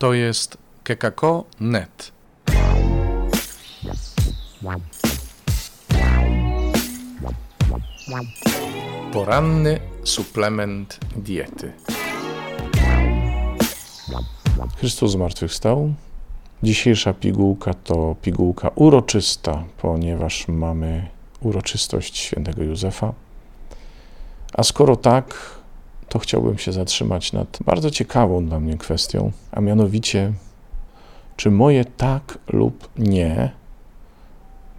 To jest kekako.net. Poranny suplement diety. Chrystus zmartwychwstał. Dzisiejsza pigułka to pigułka uroczysta, ponieważ mamy uroczystość świętego Józefa. A skoro tak, to chciałbym się zatrzymać nad bardzo ciekawą dla mnie kwestią, a mianowicie, czy moje tak lub nie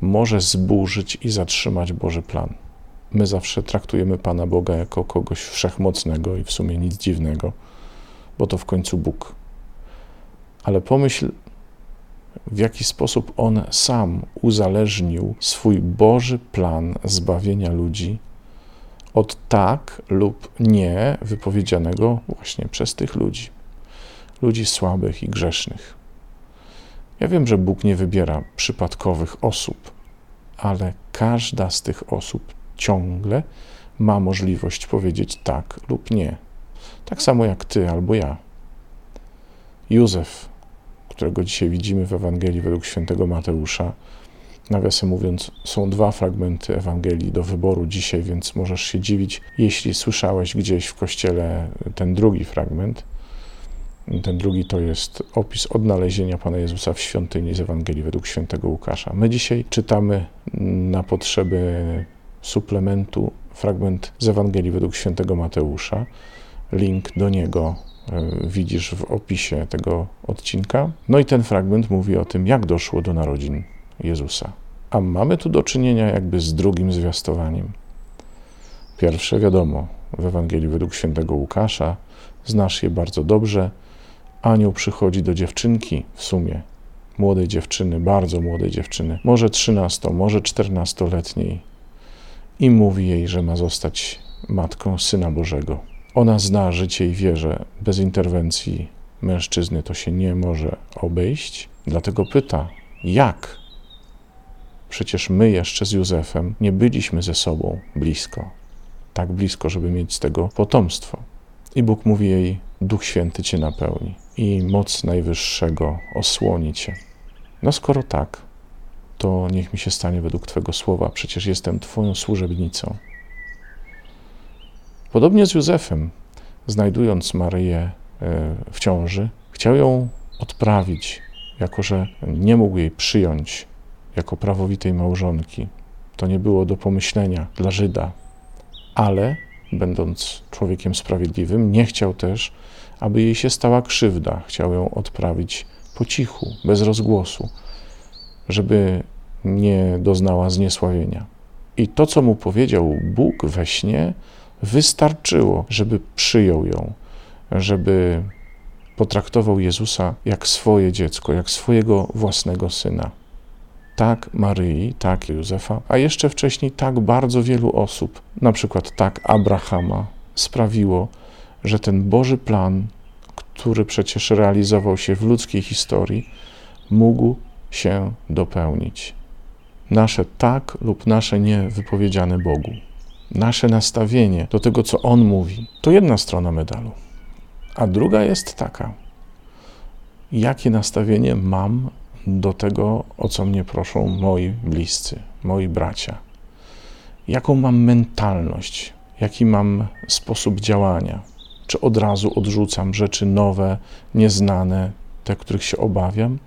może zburzyć i zatrzymać Boży plan. My zawsze traktujemy Pana Boga jako kogoś wszechmocnego i w sumie nic dziwnego, bo to w końcu Bóg. Ale pomyśl, w jaki sposób On sam uzależnił swój Boży plan zbawienia ludzi od tak lub nie wypowiedzianego właśnie przez tych ludzi, ludzi słabych i grzesznych. Ja wiem, że Bóg nie wybiera przypadkowych osób, ale każda z tych osób ciągle ma możliwość powiedzieć tak lub nie. Tak samo jak ty albo ja. Józef, którego dzisiaj widzimy w Ewangelii według świętego Mateusza, Nawiasem mówiąc, są dwa fragmenty Ewangelii do wyboru dzisiaj, więc możesz się dziwić, jeśli słyszałeś gdzieś w kościele ten drugi fragment. Ten drugi to jest opis odnalezienia Pana Jezusa w świątyni z Ewangelii według świętego Łukasza. My dzisiaj czytamy na potrzeby suplementu fragment z Ewangelii według świętego Mateusza. Link do niego e, widzisz w opisie tego odcinka. No i ten fragment mówi o tym, jak doszło do narodzin Jezusa. A mamy tu do czynienia jakby z drugim zwiastowaniem. Pierwsze, wiadomo, w Ewangelii według świętego Łukasza, znasz je bardzo dobrze. Anioł przychodzi do dziewczynki w sumie, młodej dziewczyny, bardzo młodej dziewczyny, może 13, może 14-letniej, i mówi jej, że ma zostać matką Syna Bożego. Ona zna życie i wie, że bez interwencji mężczyzny to się nie może obejść, dlatego pyta, jak Przecież my jeszcze z Józefem nie byliśmy ze sobą blisko, tak blisko, żeby mieć z tego potomstwo. I Bóg mówi jej: Duch Święty cię napełni i moc Najwyższego osłoni cię. No skoro tak, to niech mi się stanie według Twego słowa, przecież jestem Twoją służebnicą. Podobnie z Józefem, znajdując Maryję e, w ciąży, chciał ją odprawić, jako że nie mógł jej przyjąć jako prawowitej małżonki. To nie było do pomyślenia dla Żyda, ale będąc człowiekiem sprawiedliwym, nie chciał też, aby jej się stała krzywda. Chciał ją odprawić po cichu, bez rozgłosu, żeby nie doznała zniesławienia. I to, co mu powiedział Bóg we śnie, wystarczyło, żeby przyjął ją, żeby potraktował Jezusa jak swoje dziecko, jak swojego własnego syna tak Maryi, tak Józefa, a jeszcze wcześniej tak bardzo wielu osób, na przykład tak Abrahama, sprawiło, że ten Boży plan, który przecież realizował się w ludzkiej historii, mógł się dopełnić. Nasze tak lub nasze nie wypowiedziane Bogu, nasze nastawienie do tego, co On mówi, to jedna strona medalu. A druga jest taka, jakie nastawienie mam do tego, o co mnie proszą moi bliscy, moi bracia. Jaką mam mentalność, jaki mam sposób działania? Czy od razu odrzucam rzeczy nowe, nieznane, te, których się obawiam?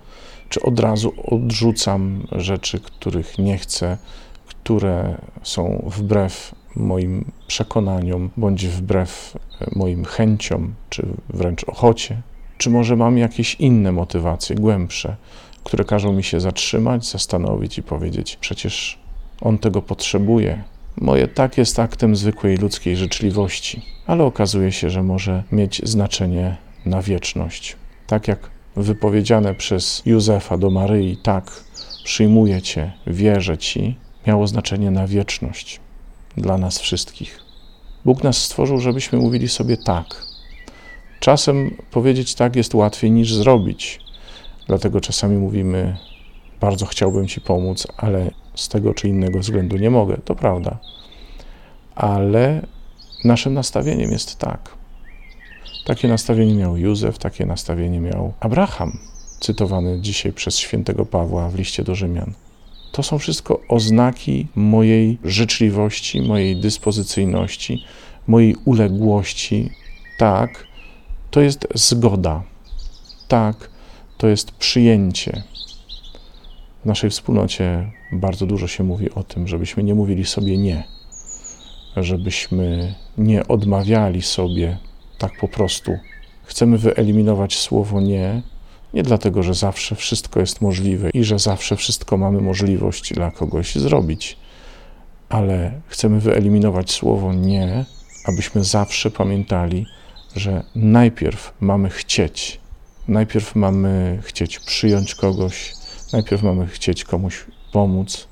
Czy od razu odrzucam rzeczy, których nie chcę, które są wbrew moim przekonaniom, bądź wbrew moim chęciom, czy wręcz ochocie? Czy może mam jakieś inne motywacje, głębsze, które każą mi się zatrzymać, zastanowić i powiedzieć: Przecież on tego potrzebuje. Moje tak jest aktem zwykłej ludzkiej życzliwości, ale okazuje się, że może mieć znaczenie na wieczność. Tak jak wypowiedziane przez Józefa do Maryi, tak, przyjmuję Cię, wierzę Ci, miało znaczenie na wieczność dla nas wszystkich. Bóg nas stworzył, żebyśmy mówili sobie tak. Czasem powiedzieć tak jest łatwiej niż zrobić. Dlatego czasami mówimy, bardzo chciałbym Ci pomóc, ale z tego czy innego względu nie mogę. To prawda. Ale naszym nastawieniem jest tak. Takie nastawienie miał Józef, takie nastawienie miał Abraham, cytowany dzisiaj przez świętego Pawła w liście do Rzymian. To są wszystko oznaki mojej życzliwości, mojej dyspozycyjności, mojej uległości. Tak, to jest zgoda. Tak, to jest przyjęcie. W naszej wspólnocie bardzo dużo się mówi o tym, żebyśmy nie mówili sobie nie, żebyśmy nie odmawiali sobie tak po prostu. Chcemy wyeliminować słowo nie, nie dlatego, że zawsze wszystko jest możliwe i że zawsze wszystko mamy możliwość dla kogoś zrobić, ale chcemy wyeliminować słowo nie, abyśmy zawsze pamiętali, że najpierw mamy chcieć, najpierw mamy chcieć przyjąć kogoś, najpierw mamy chcieć komuś pomóc.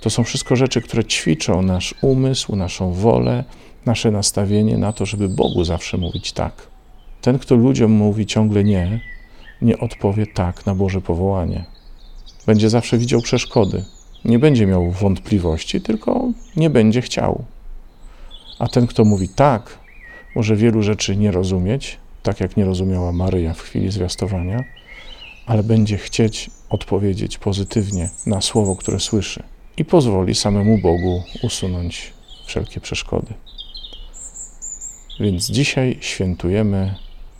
To są wszystko rzeczy, które ćwiczą nasz umysł, naszą wolę, nasze nastawienie na to, żeby Bogu zawsze mówić tak. Ten, kto ludziom mówi ciągle nie, nie odpowie tak na Boże powołanie. Będzie zawsze widział przeszkody. Nie będzie miał wątpliwości, tylko nie będzie chciał. A ten, kto mówi tak, może wielu rzeczy nie rozumieć, tak jak nie rozumiała Maryja w chwili zwiastowania, ale będzie chcieć odpowiedzieć pozytywnie na słowo, które słyszy i pozwoli samemu Bogu usunąć wszelkie przeszkody. Więc dzisiaj świętujemy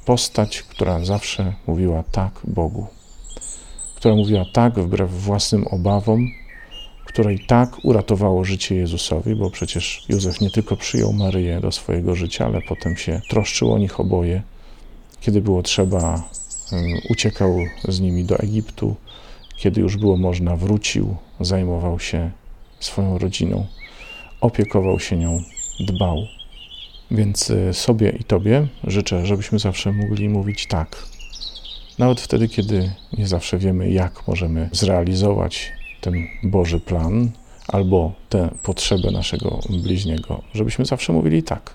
postać, która zawsze mówiła tak Bogu, która mówiła tak wbrew własnym obawom, której tak uratowało życie Jezusowi, bo przecież Józef nie tylko przyjął Maryję do swojego życia, ale potem się troszczył o nich oboje. Kiedy było trzeba, uciekał z nimi do Egiptu, kiedy już było można, wrócił, zajmował się swoją rodziną, opiekował się nią, dbał. Więc y, sobie i Tobie życzę, żebyśmy zawsze mogli mówić tak. Nawet wtedy, kiedy nie zawsze wiemy, jak możemy zrealizować ten Boży plan albo tę potrzebę naszego bliźniego, żebyśmy zawsze mówili tak.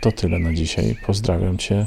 To tyle na dzisiaj. Pozdrawiam Cię